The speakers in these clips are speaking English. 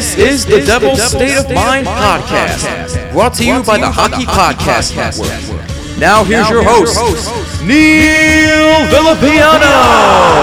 This is the Devil's State of Mind podcast, brought to you by the Hockey Podcast Network. Now here's your host, Neil Villapiano.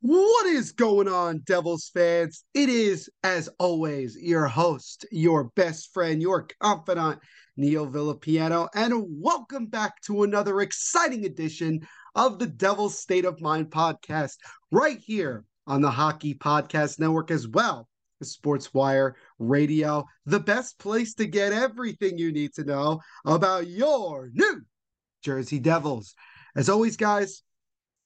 What is going on, Devils fans? It is, as always, your host, your best friend, your confidant, Neil Villapiano, and welcome back to another exciting edition of the Devil's State of Mind podcast, right here on the Hockey Podcast Network as well as Sports Wire Radio, the best place to get everything you need to know about your New Jersey Devils. As always, guys,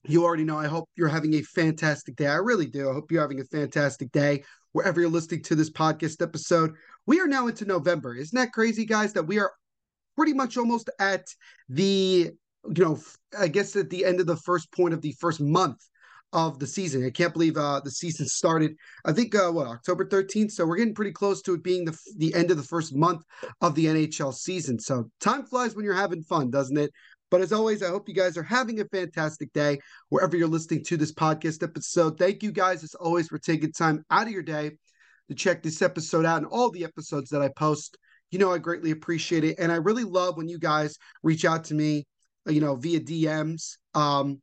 you already know. I hope you're having a fantastic day. I really do. I hope you're having a fantastic day wherever you're listening to this podcast episode. We are now into November. Isn't that crazy, guys? That we are pretty much almost at the, you know, I guess at the end of the first point of the first month of the season. I can't believe uh, the season started. I think uh, what October 13th. So we're getting pretty close to it being the the end of the first month of the NHL season. So time flies when you're having fun, doesn't it? But as always, I hope you guys are having a fantastic day wherever you're listening to this podcast episode. Thank you guys, as always, for taking time out of your day to check this episode out and all the episodes that I post. You know, I greatly appreciate it. And I really love when you guys reach out to me, you know, via DMs. Um,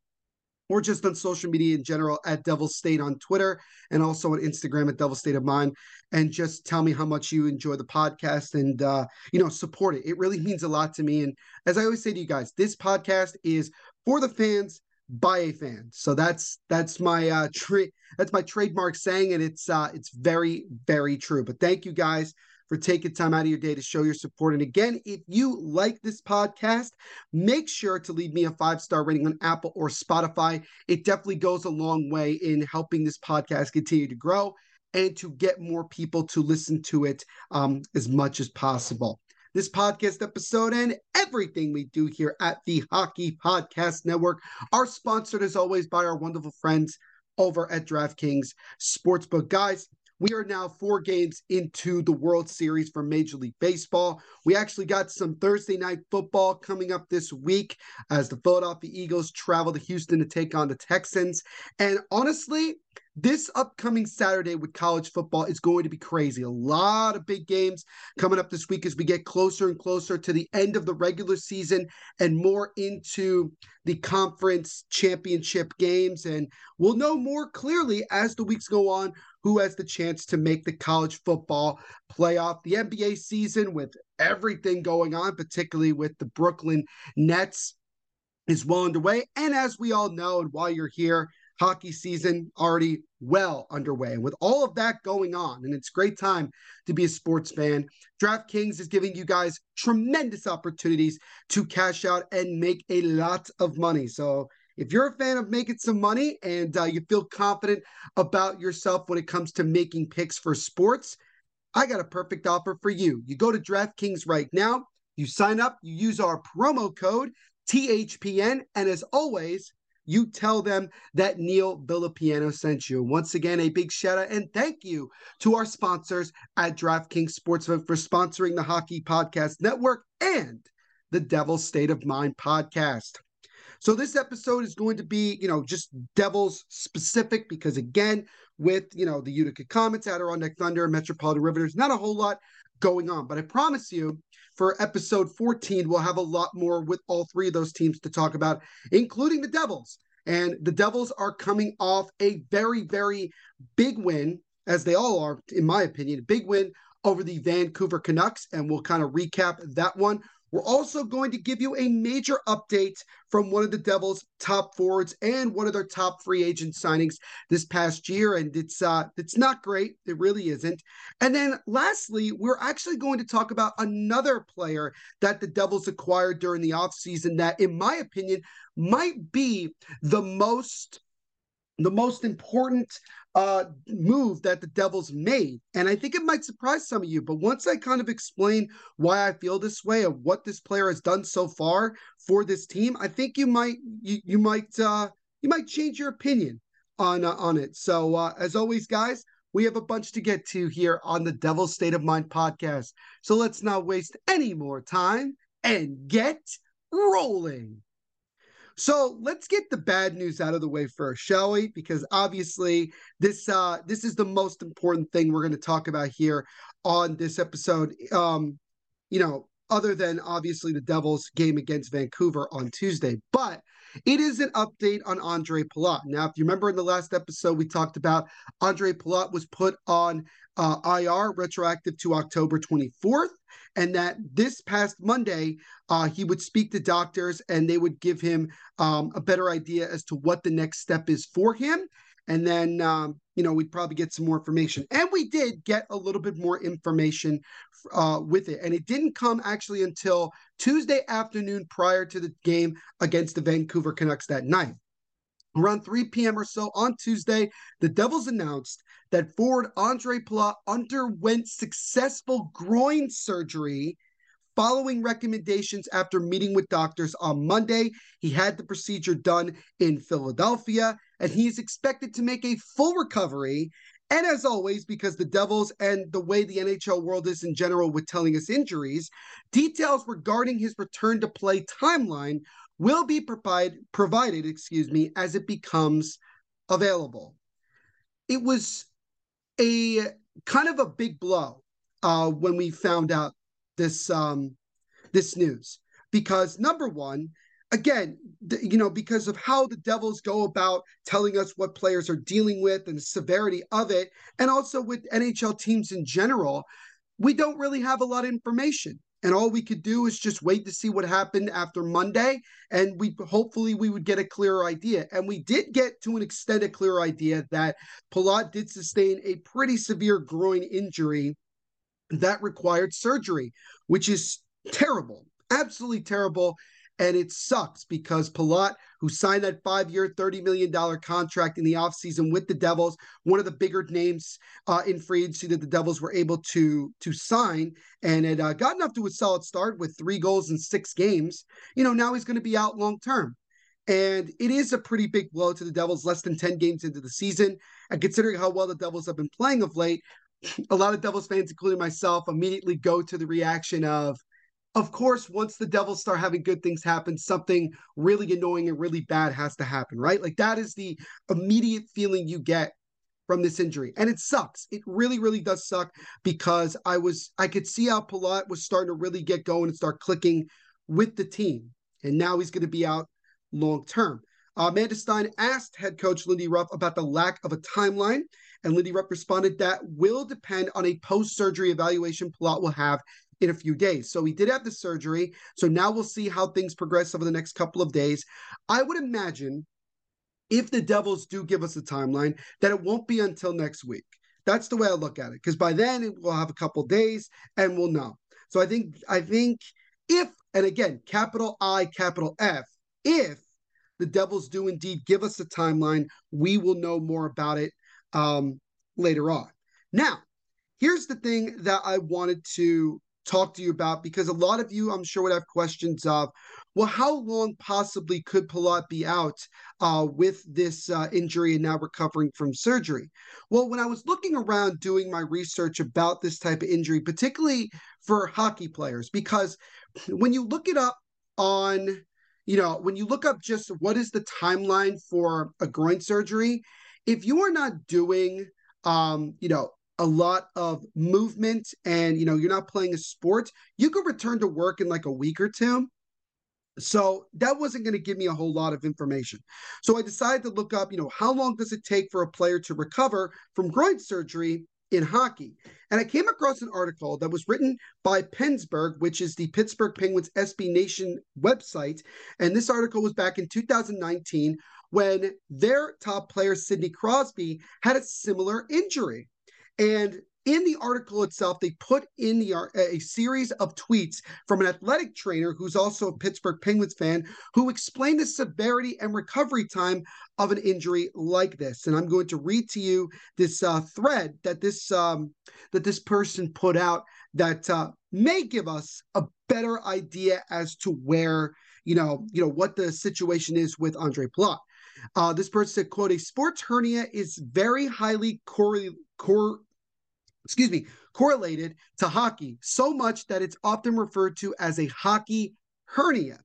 or just on social media in general at Devil State on Twitter and also on Instagram at Devil State of Mind. And just tell me how much you enjoy the podcast and, uh, you know, support it. It really means a lot to me. And as I always say to you guys, this podcast is for the fans by a fan. So that's that's my uh tra- that's my trademark saying and it's uh it's very very true. But thank you guys for taking time out of your day to show your support. And again, if you like this podcast, make sure to leave me a five star rating on Apple or Spotify. It definitely goes a long way in helping this podcast continue to grow and to get more people to listen to it um, as much as possible. This podcast episode and everything we do here at the Hockey Podcast Network are sponsored as always by our wonderful friends over at DraftKings Sportsbook. Guys, we are now four games into the World Series for Major League Baseball. We actually got some Thursday night football coming up this week as the Philadelphia Eagles travel to Houston to take on the Texans. And honestly, this upcoming Saturday with college football is going to be crazy. A lot of big games coming up this week as we get closer and closer to the end of the regular season and more into the conference championship games. And we'll know more clearly as the weeks go on who has the chance to make the college football playoff. The NBA season with everything going on, particularly with the Brooklyn Nets, is well underway. And as we all know, and while you're here, hockey season already well underway. And with all of that going on, and it's great time to be a sports fan, DraftKings is giving you guys tremendous opportunities to cash out and make a lot of money. So if you're a fan of making some money and uh, you feel confident about yourself when it comes to making picks for sports, I got a perfect offer for you. You go to DraftKings right now, you sign up, you use our promo code THPN, and as always, you tell them that Neil Villapiano sent you. Once again, a big shout out and thank you to our sponsors at DraftKings Sportsbook for sponsoring the Hockey Podcast Network and the Devil's State of Mind podcast. So this episode is going to be, you know, just Devils specific because again, with you know the Utica Comets, Adirondack Thunder, Metropolitan Riveters, not a whole lot going on. But I promise you, for episode 14, we'll have a lot more with all three of those teams to talk about, including the Devils. And the Devils are coming off a very, very big win, as they all are, in my opinion, a big win over the Vancouver Canucks. And we'll kind of recap that one. We're also going to give you a major update from one of the Devils' top forwards and one of their top free agent signings this past year, and it's uh, it's not great. It really isn't. And then lastly, we're actually going to talk about another player that the Devils acquired during the offseason that, in my opinion, might be the most the most important uh, move that the Devils made. And I think it might surprise some of you, but once I kind of explain why I feel this way of what this player has done so far for this team, I think you might you, you might uh, you might change your opinion on uh, on it. So uh, as always, guys, we have a bunch to get to here on the Devil's State of Mind podcast. So let's not waste any more time and get rolling. So let's get the bad news out of the way first, shall we? Because obviously this uh this is the most important thing we're going to talk about here on this episode. Um, you know, other than obviously the Devils game against Vancouver on Tuesday, but it is an update on Andre Palat. Now, if you remember in the last episode, we talked about Andre Palat was put on uh, IR retroactive to October 24th, and that this past Monday, uh, he would speak to doctors and they would give him um, a better idea as to what the next step is for him. And then, um, you know, we'd probably get some more information. And we did get a little bit more information uh, with it. And it didn't come actually until Tuesday afternoon prior to the game against the Vancouver Canucks that night. Around 3 p.m. or so on Tuesday, the Devils announced that forward Andre Palat underwent successful groin surgery following recommendations after meeting with doctors on Monday. He had the procedure done in Philadelphia, and he is expected to make a full recovery. And as always, because the Devils and the way the NHL world is in general with telling us injuries, details regarding his return to play timeline will be provide, provided, excuse me, as it becomes available. It was a kind of a big blow uh, when we found out this um, this news because number one, again, you know, because of how the Devils go about telling us what players are dealing with and the severity of it, and also with NHL teams in general, we don't really have a lot of information and all we could do is just wait to see what happened after Monday, and we hopefully we would get a clearer idea. And we did get to an extent a clear idea that Palat did sustain a pretty severe groin injury that required surgery, which is terrible, absolutely terrible. And it sucks because Palat, who signed that five year, $30 million contract in the offseason with the Devils, one of the bigger names uh, in free agency that the Devils were able to, to sign, and had uh, gotten off to a solid start with three goals in six games. You know, now he's going to be out long term. And it is a pretty big blow to the Devils, less than 10 games into the season. And considering how well the Devils have been playing of late, a lot of Devils fans, including myself, immediately go to the reaction of, of course, once the Devils start having good things happen, something really annoying and really bad has to happen, right? Like that is the immediate feeling you get from this injury. And it sucks. It really, really does suck because I was I could see how Palat was starting to really get going and start clicking with the team. And now he's going to be out long term. Amanda Stein asked head coach Lindy Ruff about the lack of a timeline, and Lindy Ruff responded that will depend on a post surgery evaluation Palat will have in a few days. So he did have the surgery. So now we'll see how things progress over the next couple of days. I would imagine if the Devils do give us a timeline, that it won't be until next week. That's the way I look at it. Because by then we'll have a couple days and we'll know. So I think I think if and again, capital I, capital F, if the Devils do indeed give us a timeline, we will know more about it um, later on. Now, here's the thing that I wanted to talk to you about because a lot of you, I'm sure, would have questions of, well, how long possibly could Palat be out uh, with this uh, injury and now recovering from surgery? Well, when I was looking around doing my research about this type of injury, particularly for hockey players, because when you look it up on, you know, when you look up just what is the timeline for a groin surgery, if you are not doing, um, you know, a lot of movement and you know you're not playing a sport you could return to work in like a week or two. So that wasn't going to give me a whole lot of information. So i decided to look up you know how long does it take for a player to recover from groin surgery in hockey. And i came across an article that was written by PensBurgh which is the pittsburgh penguins sb nation website. And this article was back in 2019 when their top player sidney crosby had a similar injury. And in the article itself, they put in the a series of tweets from an athletic trainer who's also a Pittsburgh Penguins fan who explained the severity and recovery time of an injury like this. And I'm going to read to you this uh, thread that this um, that this person put out that uh, may give us a better idea as to where you know you know what the situation is with Andre Palat. Uh, this person said, "quote A sports hernia is very highly correlated." cor- excuse me, correlated to hockey so much that it's often referred to as a hockey hernia.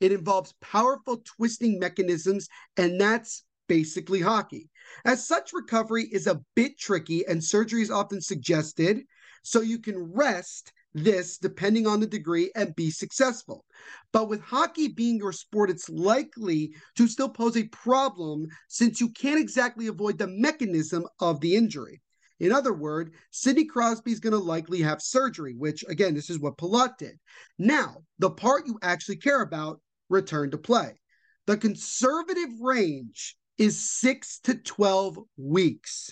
It involves powerful twisting mechanisms, and that's basically hockey. As such, recovery is a bit tricky, and surgery is often suggested so you can rest this depending on the degree and be successful. But with hockey being your sport, it's likely to still pose a problem since you can't exactly avoid the mechanism of the injury. In other words, Sidney Crosby is going to likely have surgery, which again, this is what Palat did. Now, the part you actually care about, return to play. The conservative range is six to 12 weeks.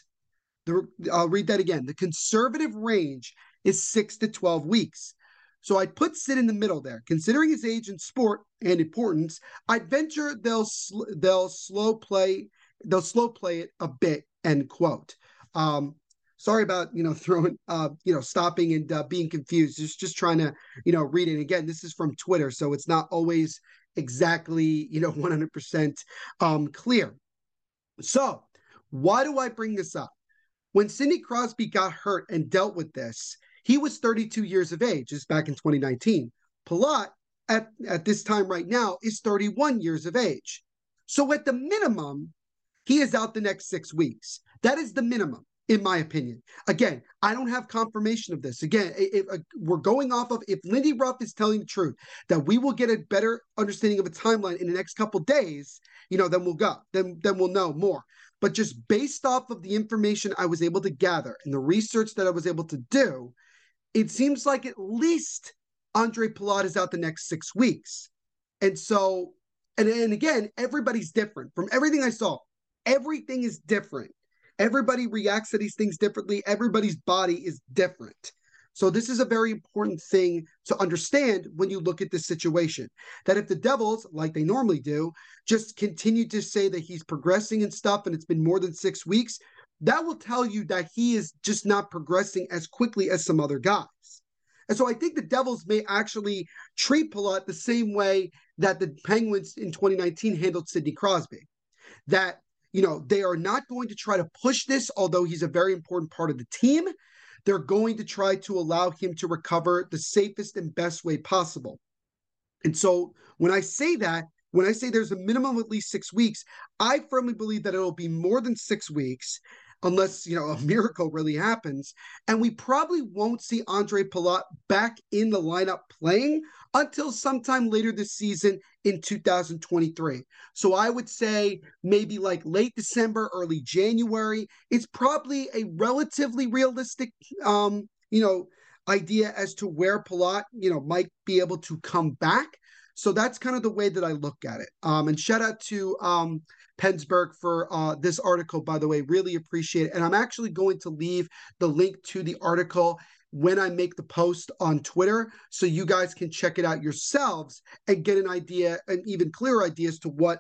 The, I'll read that again. The conservative range is six to 12 weeks. So I'd put Sid in the middle there. Considering his age and sport and importance, I'd venture they'll sl- they'll slow play they'll slow play it a bit. End quote. Um, sorry about you know throwing uh you know stopping and uh, being confused just just trying to you know read it. Again this is from twitter so it's not always exactly you know 100% um clear. So why do i bring this up? When sidney crosby got hurt and dealt with this he was 32 years of age is back in 2019 palat at, at this time right now is 31 years of age. So at the minimum he is out the next six weeks. That is the minimum in my opinion. Again, I don't have confirmation of this. Again, if, if, uh, we're going off of if Lindy Ruff is telling the truth that we will get a better understanding of a timeline in the next couple days, you know, then we'll go. Then then we'll know more. But just based off of the information I was able to gather and the research that I was able to do, it seems like at least Andre Palat is out the next six weeks. And so, and, and again, everybody's different. From everything I saw, everything is different. Everybody reacts to these things differently. Everybody's body is different. So this is a very important thing to understand when you look at this situation. That if the Devils, like they normally do, just continue to say that he's progressing and stuff, and it's been more than six weeks, that will tell you that he is just not progressing as quickly as some other guys. And so I think the Devils may actually treat Palat the same way that the Penguins in 2019 handled Sidney Crosby. That you know, they are not going to try to push this, although he's a very important part of the team. They're going to try to allow him to recover the safest and best way possible. And so when I say that, when I say there's a minimum of at least six weeks, I firmly believe that it'll be more than six weeks unless you know a miracle really happens. And we probably won't see Andre Palat back in the lineup playing until sometime later this season in 2023. So I would say maybe like late December, early January. It's probably a relatively realistic um, you know, idea as to where Palat, you know, might be able to come back. So that's kind of the way that I look at it. Um, and shout out to um, PensBurgh for uh, this article, by the way. Really appreciate it. And I'm actually going to leave the link to the article when I make the post on Twitter so you guys can check it out yourselves and get an idea, an even clearer idea as to what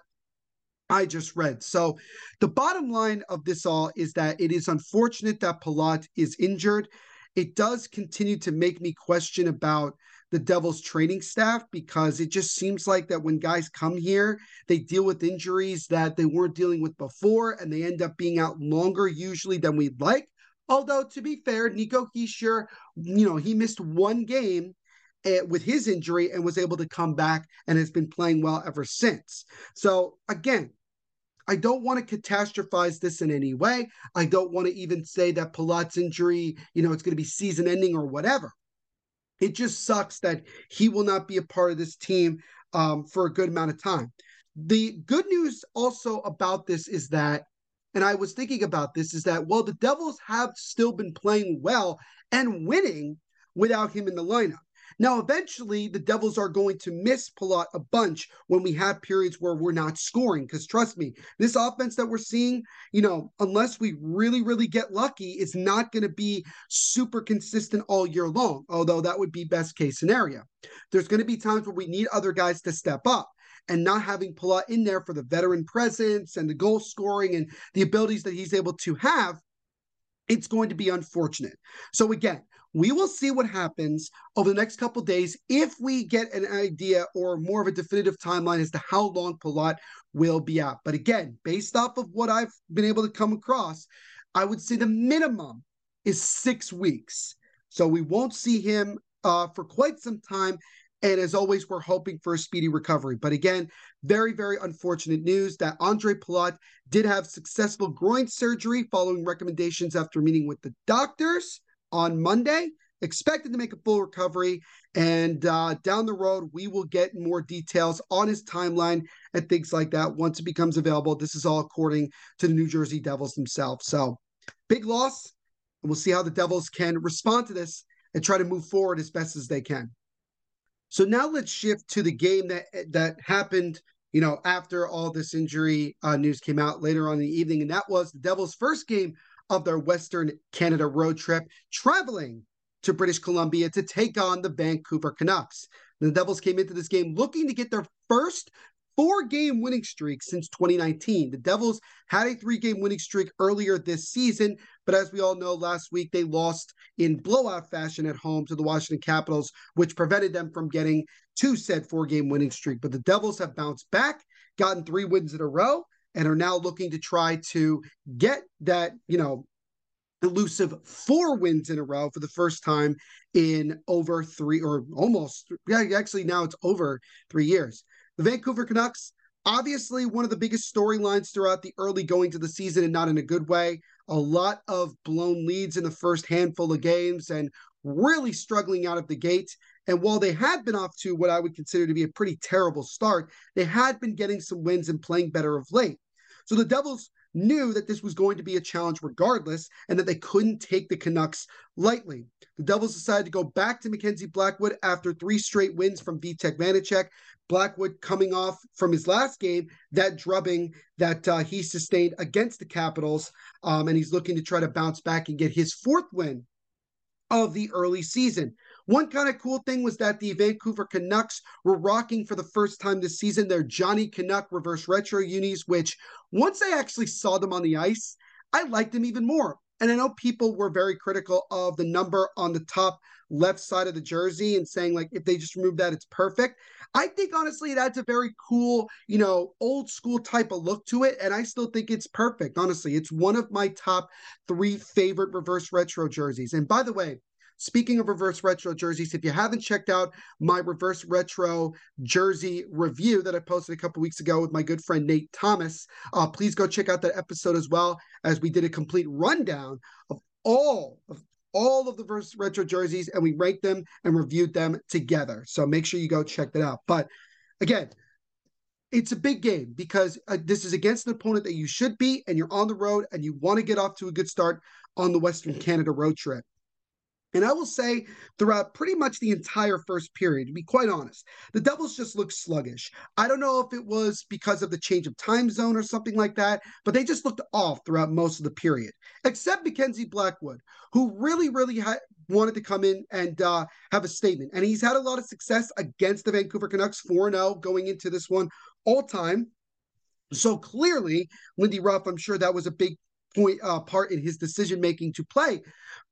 I just read. So the bottom line of this all is that it is unfortunate that Palat is injured. it does continue to make me question about the Devils training staff because it just seems like that when guys come here, they deal with injuries that they weren't dealing with before and they end up being out longer usually than we'd like. Although to be fair, Nico Hischier, you know, he missed one game uh, with his injury and was able to come back and has been playing well ever since. So again, I don't want to catastrophize this in any way. I don't want to even say that Palat's injury, you know, it's going to be season ending or whatever. It just sucks that he will not be a part of this team um, for a good amount of time. The good news also about this is that, and I was thinking about this, is that, well, the Devils have still been playing well and winning without him in the lineup. Now, eventually, the Devils are going to miss Palat a bunch when we have periods where we're not scoring. Because trust me, this offense that we're seeing, you know, unless we really, really get lucky, is not going to be super consistent all year long. Although that would be best case scenario. There's going to be times where we need other guys to step up and not having Palat in there for the veteran presence and the goal scoring and the abilities that he's able to have, it's going to be unfortunate. So again, we will see what happens over the next couple days if we get an idea or more of a definitive timeline as to how long Palat will be out. But again, based off of what I've been able to come across, I would say the minimum is six weeks. So we won't see him uh, for quite some time. And as always, we're hoping for a speedy recovery. But again, very, very unfortunate news that Andre Palat did have successful groin surgery following recommendations after meeting with the doctors on Monday. Expected to make a full recovery. And uh, down the road, we will get more details on his timeline and things like that once it becomes available. This is all according to the New Jersey Devils themselves. So, big loss. And we'll see how the Devils can respond to this and try to move forward as best as they can. So now let's shift to the game that that happened, you know, after all this injury uh, news came out later on in the evening, and that was the Devils' first game of their Western Canada road trip, traveling to British Columbia to take on the Vancouver Canucks. The Devils came into this game looking to get their first four game winning streak since 2019. The Devils had a three game winning streak earlier this season, but as we all know, last week they lost in blowout fashion at home to the Washington Capitals, which prevented them from getting to said four game winning streak. But the Devils have bounced back, gotten three wins in a row, and are now looking to try to get that, you know, elusive four wins in a row for the first time in over three or almost, yeah, actually now it's over three years. The Vancouver Canucks, obviously one of the biggest storylines throughout the early going to the season and not in a good way. A lot of blown leads in the first handful of games and really struggling out of the gate. And while they had been off to what I would consider to be a pretty terrible start, they had been getting some wins and playing better of late. So the Devils knew that this was going to be a challenge regardless and that they couldn't take the Canucks lightly. The Devils decided to go back to Mackenzie Blackwood after three straight wins from Vitek Vanecek. Blackwood coming off from his last game, that drubbing that uh, he sustained against the Capitals, um, and he's looking to try to bounce back and get his fourth win of the early season. One kind of cool thing was that the Vancouver Canucks were rocking for the first time this season their Johnny Canuck reverse retro unis, which once I actually saw them on the ice, I liked them even more. And I know people were very critical of the number on the top left side of the jersey and saying, like, if they just remove that, it's perfect. I think honestly, it adds a very cool, you know, old school type of look to it. And I still think it's perfect. Honestly, it's one of my top three favorite reverse retro jerseys. And by the way, Speaking of reverse retro jerseys, if you haven't checked out my reverse retro jersey review that I posted a couple weeks ago with my good friend Nate Thomas, uh, please go check out that episode as well as we did a complete rundown of all of all of the reverse retro jerseys and we ranked them and reviewed them together. So make sure you go check that out. But again, it's a big game because uh, this is against an opponent that you should beat and you're on the road and you want to get off to a good start on the Western Canada road trip. And I will say throughout pretty much the entire first period, to be quite honest, the Devils just looked sluggish. I don't know if it was because of the change of time zone or something like that, but they just looked off throughout most of the period, except Mackenzie Blackwood, who really, really ha- wanted to come in and uh, have a statement. And he's had a lot of success against the Vancouver Canucks 4 0 going into this one all time. So clearly, Lindy Ruff, I'm sure that was a big point uh, part in his decision making to play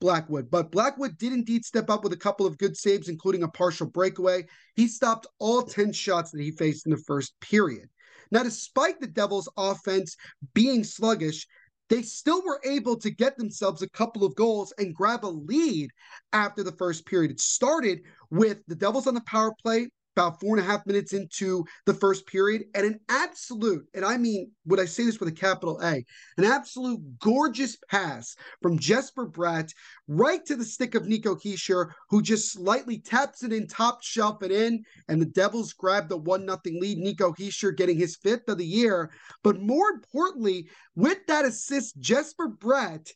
Blackwood. But Blackwood did indeed step up with a couple of good saves, including a partial breakaway. He stopped all 10 shots that he faced in the first period. Now, despite the Devils' offense being sluggish, they still were able to get themselves a couple of goals and grab a lead after the first period. It started with the Devils on the power play about four and a half minutes into the first period, and an absolute, and I mean, would I say this with a capital A, an absolute gorgeous pass from Jesper Bratt right to the stick of Nico Hischier, who just slightly taps it in, top shelf it in, and the Devils grab the one nothing lead. Nico Hischier getting his fifth of the year, but more importantly, with that assist, Jesper Bratt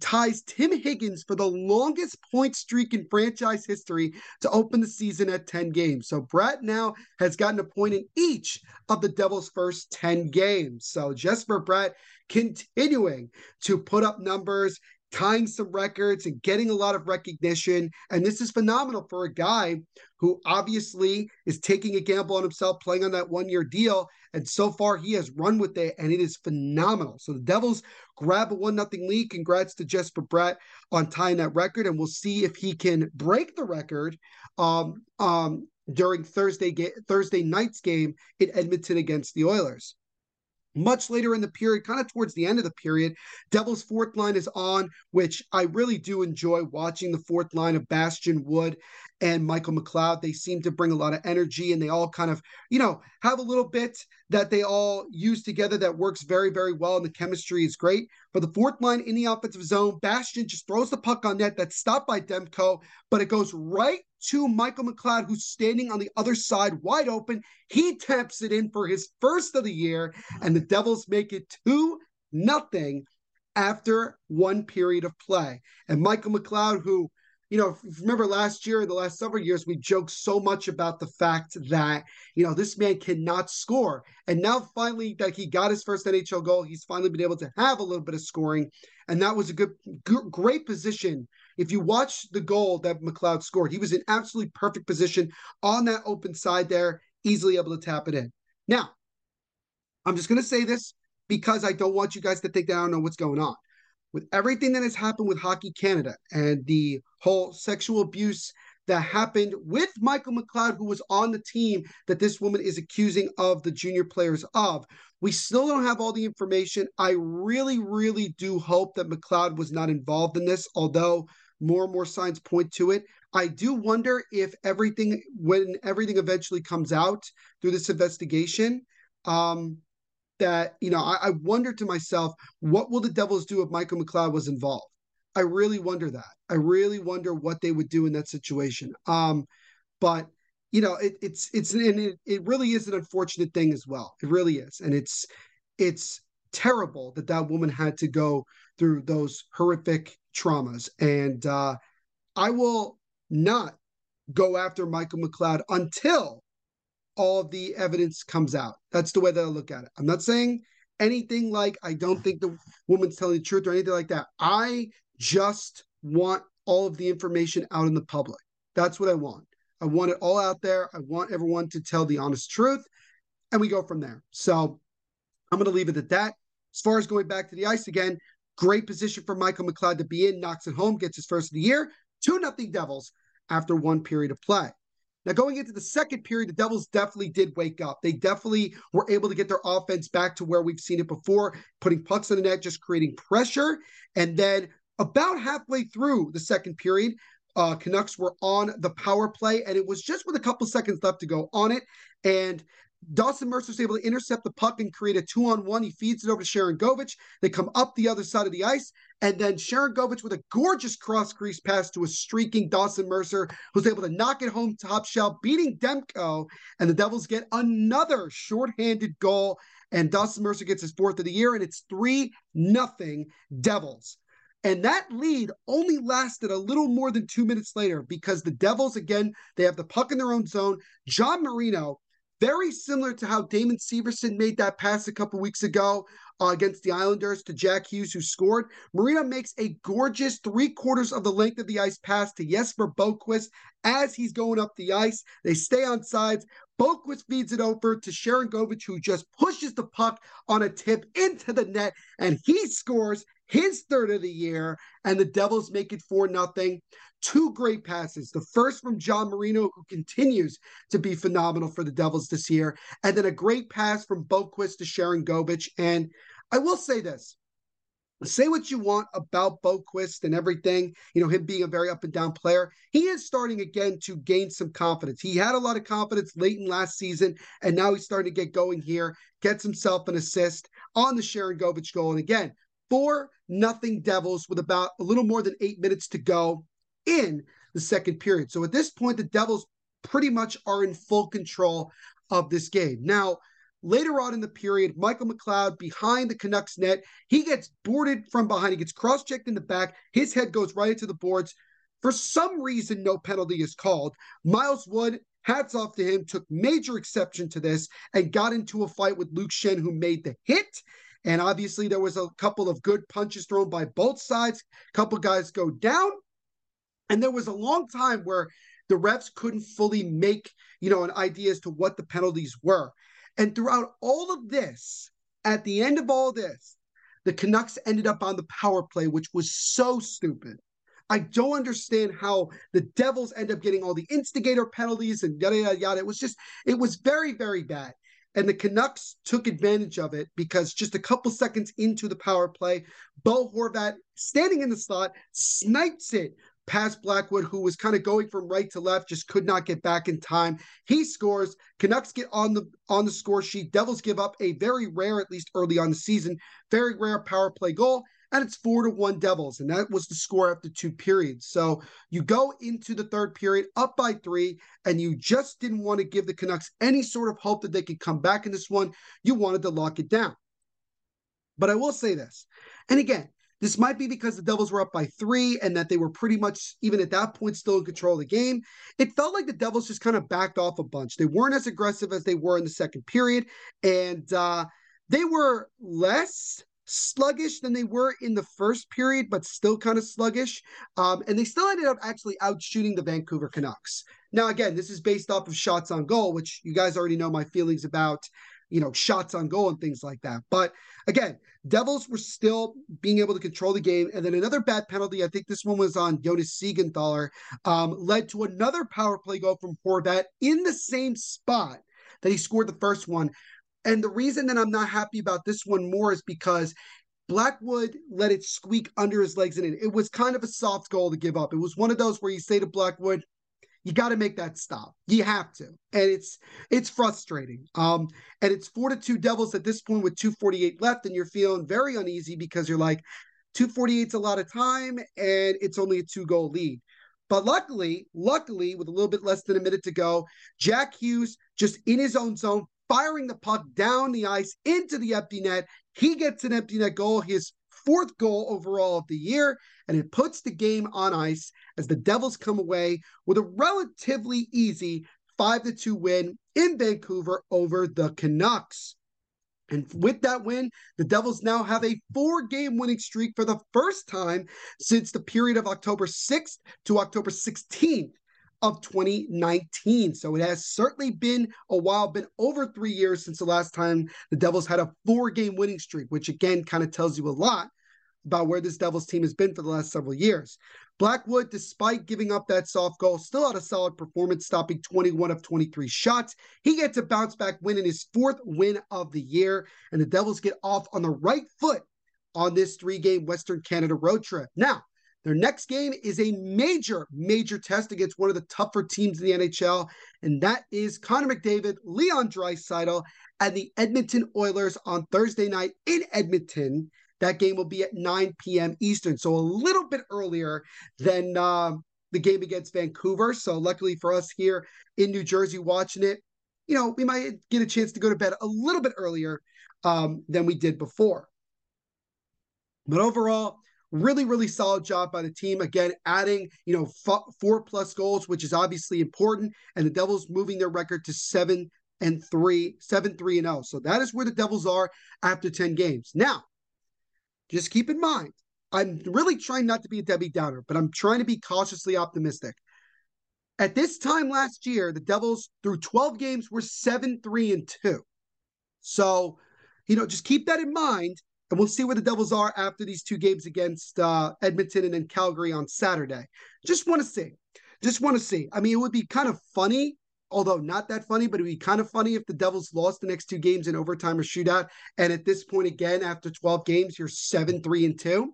ties Tim Higgins for the longest point streak in franchise history to open the season at 10 games. So Bratt now has gotten a point in each of the Devils' first 10 games. So Jesper Bratt continuing to put up numbers tying some records and getting a lot of recognition. And this is phenomenal for a guy who obviously is taking a gamble on himself, playing on that one year deal. And so far, he has run with it, and it is phenomenal. So the Devils grab a one nothing lead. Congrats to Jesper Bratt on tying that record, and we'll see if he can break the record um, um, during Thursday ga- Thursday night's game in Edmonton against the Oilers. Much later in the period, kind of towards the end of the period, Devils' fourth line is on, which I really do enjoy watching the fourth line of Bastian Wood and Michael McLeod. They seem to bring a lot of energy and they all kind of, you know, have a little bit that they all use together that works very, very well. And the chemistry is great. For the fourth line in the offensive zone, Bastian just throws the puck on net that's stopped by Demko, but it goes right to Michael McLeod, who's standing on the other side wide open. He taps it in for his first of the year, and the Devils make it 2 nothing after one period of play. And Michael McLeod, who you know, remember last year, the last several years, we joked so much about the fact that, you know, this man cannot score. And now finally that he got his first NHL goal, he's finally been able to have a little bit of scoring. And that was a good, good great position. If you watch the goal that McLeod scored, he was in absolutely perfect position on that open side there, easily able to tap it in. Now, I'm just going to say this because I don't want you guys to think that I don't know what's going on with everything that has happened with Hockey Canada and the whole sexual abuse that happened with Michael McLeod, who was on the team that this woman is accusing of the junior players of. We still don't have all the information. I really, really do hope that McLeod was not involved in this, although more and more signs point to it. I do wonder if everything, when everything eventually comes out through this investigation, um, that you know I, I wonder to myself what will the devils do if michael mcleod was involved? I really wonder that. I really wonder what they would do in that situation. Um but you know it, it's it's and it, it really is an unfortunate thing as well. It really is. And it's it's terrible that that woman had to go through those horrific traumas and uh i will not go after michael mcleod until all the evidence comes out. That's the way that I look at it. I'm not saying anything like I don't think the woman's telling the truth or anything like that. I just want all of the information out in the public. That's what I want. I want it all out there. I want everyone to tell the honest truth, and we go from there. So I'm going to leave it at that. As far as going back to the ice again, great position for Michael McLeod to be in. Knocks it home, gets his first of the year. Two nothing Devils after one period of play. Now, going into the second period, the Devils definitely did wake up. They definitely were able to get their offense back to where we've seen it before, putting pucks in the net, just creating pressure. And then about halfway through the second period, uh, Canucks were on the power play, and it was just with a couple seconds left to go on it. And Dawson Mercer was able to intercept the puck and create a two on one. He feeds it over to Sharangovich. They come up the other side of the ice. And then Sharangovich with a gorgeous cross crease pass to a streaking Dawson Mercer, who's able to knock it home top shelf, beating Demko. And the Devils get another shorthanded goal. And Dawson Mercer gets his fourth of the year. And it's 3 nothing Devils. And that lead only lasted a little more than two minutes later because the Devils, again, they have the puck in their own zone. John Marino very similar to how Damon Severson made that pass a couple weeks ago uh, against the Islanders to Jack Hughes, who scored. Marino makes a gorgeous three quarters of the length of the ice pass to Jesper Boqvist as he's going up the ice. They stay on sides. Boqvist feeds it over to Sharangovich, who just pushes the puck on a tip into the net, and he scores his third of the year, and the Devils make it 4 nothing. Two great passes. The first from John Marino, who continues to be phenomenal for the Devils this year, and then a great pass from Boqvist to Sharangovich. And I will say this say what you want about Boqvist and everything, you know, him being a very up and down player. He is starting again to gain some confidence. He had a lot of confidence late in last season, and now he's starting to get going here, gets himself an assist on the Sharangovich goal. And again, four nothing Devils with about a little more than eight minutes to go in the second period. So at this point, the Devils pretty much are in full control of this game. Now, Later on in the period, Michael McLeod behind the Canucks net, he gets boarded from behind. He gets cross checked in the back. His head goes right into the boards. For some reason, no penalty is called. Miles Wood, hats off to him, took major exception to this and got into a fight with Luke Schenn, who made the hit. And obviously, there was a couple of good punches thrown by both sides. A couple guys go down. And there was a long time where the refs couldn't fully make, you know, an idea as to what the penalties were. And throughout all of this, at the end of all this, the Canucks ended up on the power play, which was so stupid. I don't understand how the Devils end up getting all the instigator penalties and yada yada yada. It was just, it was very, very bad. And the Canucks took advantage of it because just a couple seconds into the power play, Bo Horvat, standing in the slot, snipes it past Blackwood, who was kind of going from right to left, just could not get back in time. He scores. Canucks get on the on the score sheet. Devils give up a very rare, at least early on the season, very rare power play goal. And it's four to one Devils. And that was the score after two periods. So you go into the third period up by three, and you just didn't want to give the Canucks any sort of hope that they could come back in this one. You wanted to lock it down. But I will say this. And again, this might be because the Devils were up by three and that they were pretty much, even at that point, still in control of the game. It felt like the Devils just kind of backed off a bunch. They weren't as aggressive as they were in the second period, and uh, they were less sluggish than they were in the first period, but still kind of sluggish. Um, and they still ended up actually out shooting the Vancouver Canucks. Now, again, this is based off of shots on goal, which you guys already know my feelings about you know, shots on goal and things like that. But again, Devils were still being able to control the game. And then another bad penalty, I think this one was on Jonas Siegenthaler, um, led to another power play goal from Horvat in the same spot that he scored the first one. And the reason that I'm not happy about this one more is because Blackwood let it squeak under his legs and. It was kind of a soft goal to give up. It was one of those where you say to Blackwood, you got to make that stop. You have to, and it's it's frustrating. Um, and it's four to two Devils at this point with two forty eight left, and you're feeling very uneasy because you're like, two forty eight's a lot of time, and it's only a two goal lead. But luckily, luckily, with a little bit less than a minute to go, Jack Hughes just in his own zone, firing the puck down the ice into the empty net. He gets an empty net goal, his fourth goal overall of the year, and it puts the game on ice as the Devils come away with a relatively easy 5 to 2 win in Vancouver over the Canucks. And with that win, the Devils now have a four game winning streak for the first time since the period of October 6th to October 16th of 2019. So it has certainly been a while, been over three years since the last time the Devils had a four game winning streak, which again kind of tells you a lot about where this Devils team has been for the last several years. Blackwood, despite giving up that soft goal, still had a solid performance, stopping 21 of 23 shots. He gets a bounce back win in his fourth win of the year, and the Devils get off on the right foot on this three game Western Canada road trip. Now, their next game is a major, major test against one of the tougher teams in the NHL, and that is Connor McDavid, Leon Draisaitl, and the Edmonton Oilers on Thursday night in Edmonton. That game will be at 9 p.m. Eastern, so a little bit earlier than uh, the game against Vancouver. So luckily for us here in New Jersey watching it, you know, we might get a chance to go to bed a little bit earlier um, than we did before. But overall, really, really solid job by the team. Again, adding, you know, f- four plus goals, which is obviously important. And the Devils moving their record to seven and three seven three and 0. So that is where the Devils are after 10 games. Now, just keep in mind, I'm really trying not to be a Debbie Downer, but I'm trying to be cautiously optimistic. At this time last year, the Devils through 12 games were 7 3 and 2. So, you know, just keep that in mind. And we'll see where the Devils are after these two games against uh, Edmonton and then Calgary on Saturday. Just want to see. Just want to see. I mean, it would be kind of funny, although not that funny, but it would be kind of funny if the Devils lost the next two games in overtime or shootout. And at this point, again, after 12 games, you're 7 3 and 2.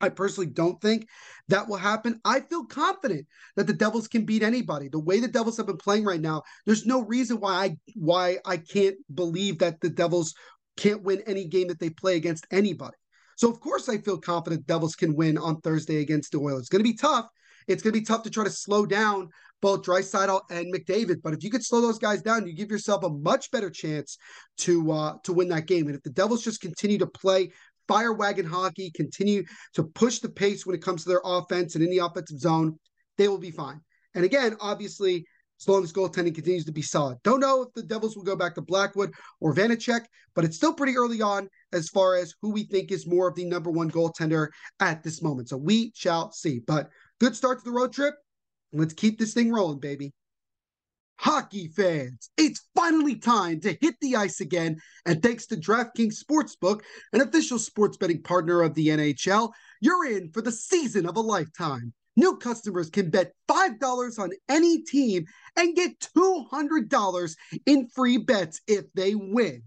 I personally don't think that will happen. I feel confident that the Devils can beat anybody. The way the Devils have been playing right now, there's no reason why I why I can't believe that the Devils can't win any game that they play against anybody. So of course I feel confident Devils can win on Thursday against the Oilers. It's going to be tough. It's going to be tough to try to slow down both Draisaitl and McDavid. But if you could slow those guys down, you give yourself a much better chance to uh, to win that game. And if the Devils just continue to play fire wagon hockey, continue to push the pace when it comes to their offense and in the offensive zone, they will be fine. And again, obviously, as long as goaltending continues to be solid. Don't know if the Devils will go back to Blackwood or Vanecek, but it's still pretty early on as far as who we think is more of the number one goaltender at this moment. So we shall see. But good start to the road trip. Let's keep this thing rolling, baby. Hockey fans, it's finally time to hit the ice again. And thanks to DraftKings Sportsbook, an official sports betting partner of the NHL, you're in for the season of a lifetime. New customers can bet $5 on any team and get $200 in free bets if they win.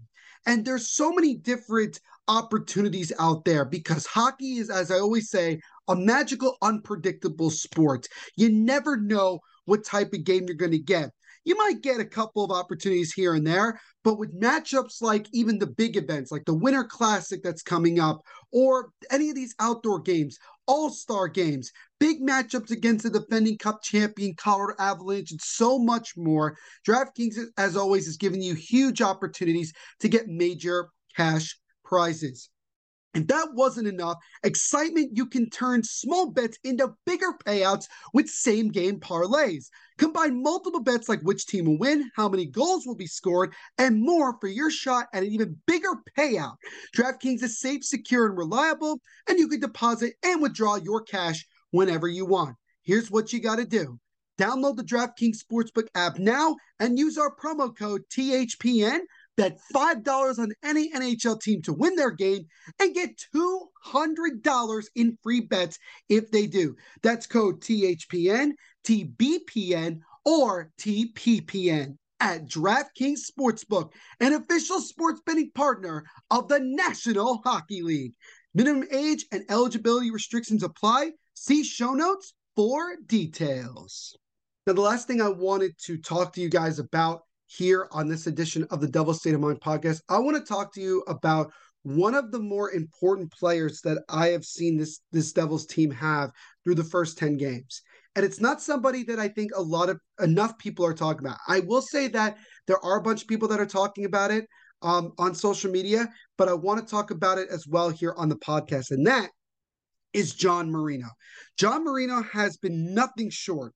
And there's so many different opportunities out there because hockey is, as I always say, a magical, unpredictable sport. You never know what type of game you're going to get. You might get a couple of opportunities here and there, but with matchups like even the big events, like the Winter Classic that's coming up, or any of these outdoor games, all star games, big matchups against the defending cup champion Colorado Avalanche, and so much more, DraftKings, as always, is giving you huge opportunities to get major cash prizes. If that wasn't enough, excitement, you can turn small bets into bigger payouts with same game parlays. Combine multiple bets like which team will win, how many goals will be scored, and more for your shot at an even bigger payout. DraftKings is safe, secure, and reliable, and you can deposit and withdraw your cash whenever you want. Here's what you got to do. Download the DraftKings Sportsbook app now and use our promo code THPN Bet $5 on any NHL team to win their game and get $200 in free bets if they do. That's code THPN, TBPN, or TPPN at DraftKings Sportsbook, an official sports betting partner of the National Hockey League. Minimum age and eligibility restrictions apply. See show notes for details. Now, the last thing I wanted to talk to you guys about here on this edition of the Devil State of Mind podcast. I want to talk to you about one of the more important players that I have seen this this Devils team have through the first 10 games. And it's not somebody that I think a lot of enough people are talking about. I will say that there are a bunch of people that are talking about it um, on social media, but I want to talk about it as well here on the podcast. And that is John Marino. John Marino has been nothing short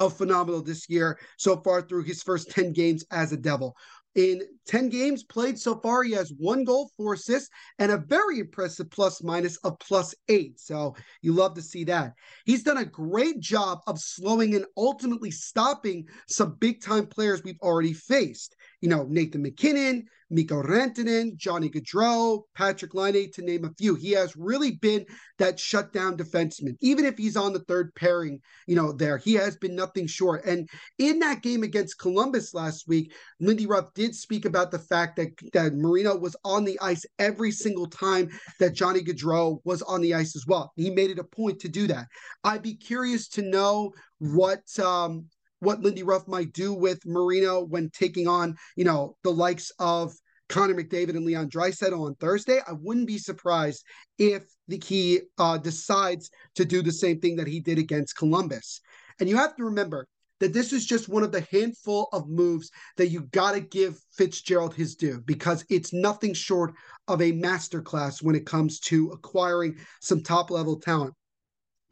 of phenomenal this year so far through his first 10 games as a Devil. In 10 games played so far, he has one goal, four assists, and a very impressive plus minus of plus eight. So you love to see that. He's done a great job of slowing and ultimately stopping some big time players we've already faced. You know, Nathan MacKinnon, Mikko Rantanen, Johnny Gaudreau, Patrick Laine, to name a few. He has really been that shutdown defenseman. Even if he's on the third pairing, you know, there, he has been nothing short. And in that game against Columbus last week, Lindy Ruff did speak about the fact that, that Marino was on the ice every single time that Johnny Gaudreau was on the ice as well. He made it a point to do that. I'd be curious to know what um, what Lindy Ruff might do with Marino when taking on, you know, the likes of Connor McDavid and Leon Draisaitl on Thursday, I wouldn't be surprised if the key uh, decides to do the same thing that he did against Columbus. And you have to remember that this is just one of the handful of moves that you got to give Fitzgerald his due because it's nothing short of a masterclass when it comes to acquiring some top level talent.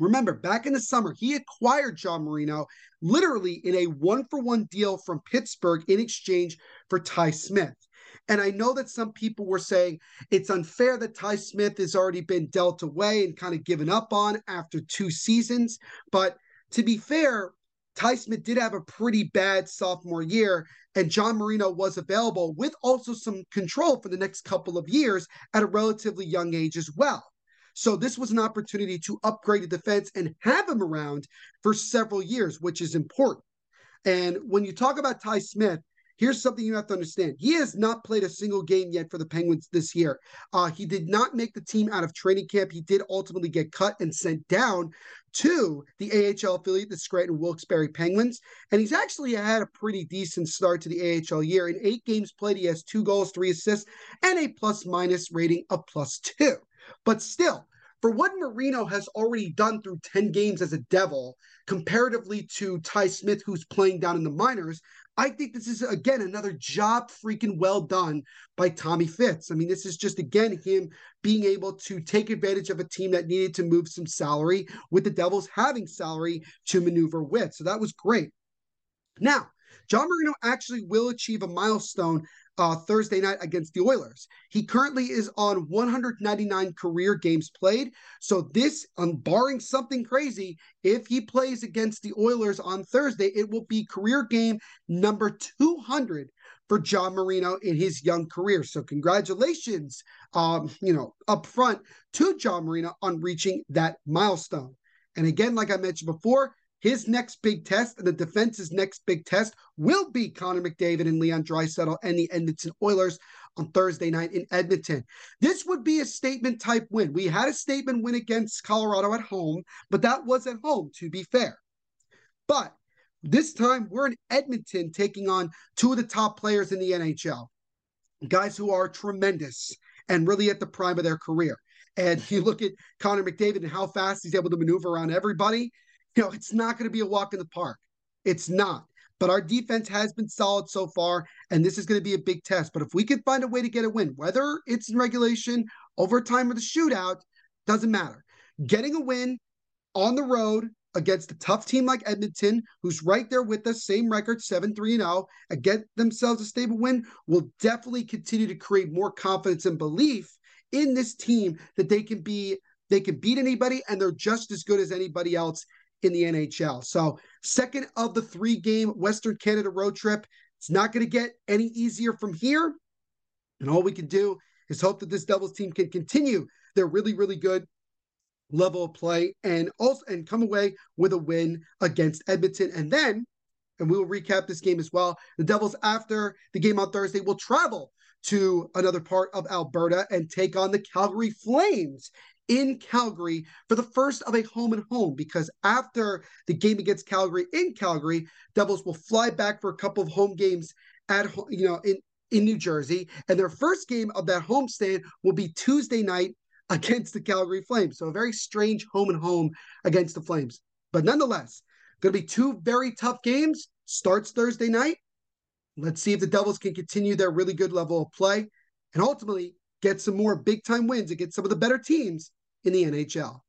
Remember, back in the summer, he acquired John Marino literally in a one for one deal from Pittsburgh in exchange for Ty Smith. And I know that some people were saying it's unfair that Ty Smith has already been dealt away and kind of given up on after two seasons. But to be fair, Ty Smith did have a pretty bad sophomore year, and John Marino was available with also some control for the next couple of years at a relatively young age as well. So this was an opportunity to upgrade the defense and have him around for several years, which is important. And when you talk about Ty Smith, here's something you have to understand. He has not played a single game yet for the Penguins this year. Uh, he did not make the team out of training camp. He did ultimately get cut and sent down to the AHL affiliate, the Scranton Wilkes-Barre Penguins. And he's actually had a pretty decent start to the AHL year. In eight games played, he has two goals, three assists, and a plus minus rating of plus two. But still, for what Marino has already done through 10 games as a Devil, comparatively to Ty Smith, who's playing down in the minors, I think this is again another job freaking well done by Tommy Fitz. I mean, this is just again him being able to take advantage of a team that needed to move some salary with the Devils having salary to maneuver with. So that was great. Now, John Marino actually will achieve a milestone uh, Thursday night against the Oilers. He currently is on 199 career games played. So this, um, barring something crazy, if he plays against the Oilers on Thursday, it will be career game number 200 for John Marino in his young career. So congratulations, um, you know, up front to John Marino on reaching that milestone. And again, like I mentioned before, his next big test and the defense's next big test will be Connor McDavid and Leon Draisaitl and the Edmonton Oilers on Thursday night in Edmonton. This would be a statement type win. We had a statement win against Colorado at home, but that was at home, to be fair. But this time we're in Edmonton taking on two of the top players in the NHL, guys who are tremendous and really at the prime of their career. And you look at Connor McDavid and how fast he's able to maneuver around everybody you know, it's not going to be a walk in the park. It's not. But our defense has been solid so far, and this is going to be a big test. But if we can find a way to get a win, whether it's in regulation, overtime, or the shootout, doesn't matter. Getting a win on the road against a tough team like Edmonton, who's right there with us, same record, 7 3 0, and get themselves a stable win, will definitely continue to create more confidence and belief in this team that they can be, they can beat anybody and they're just as good as anybody else in the NHL. So, second of the three game Western Canada road trip. It's not going to get any easier from here. And all we can do is hope that this Devils team can continue their really, really good level of play and also and come away with a win against Edmonton. And then, and we will recap this game as well. The Devils, after the game on Thursday, will travel to another part of Alberta and take on the Calgary Flames in Calgary for the first of a home and home because after the game against Calgary in Calgary, Devils will fly back for a couple of home games at you know in in New Jersey, and their first game of that homestand will be Tuesday night against the Calgary Flames. So a very strange home and home against the Flames, but nonetheless, going to be two very tough games. Starts Thursday night. Let's see if the Devils can continue their really good level of play and ultimately get some more big time wins against some of the better teams in the NHL.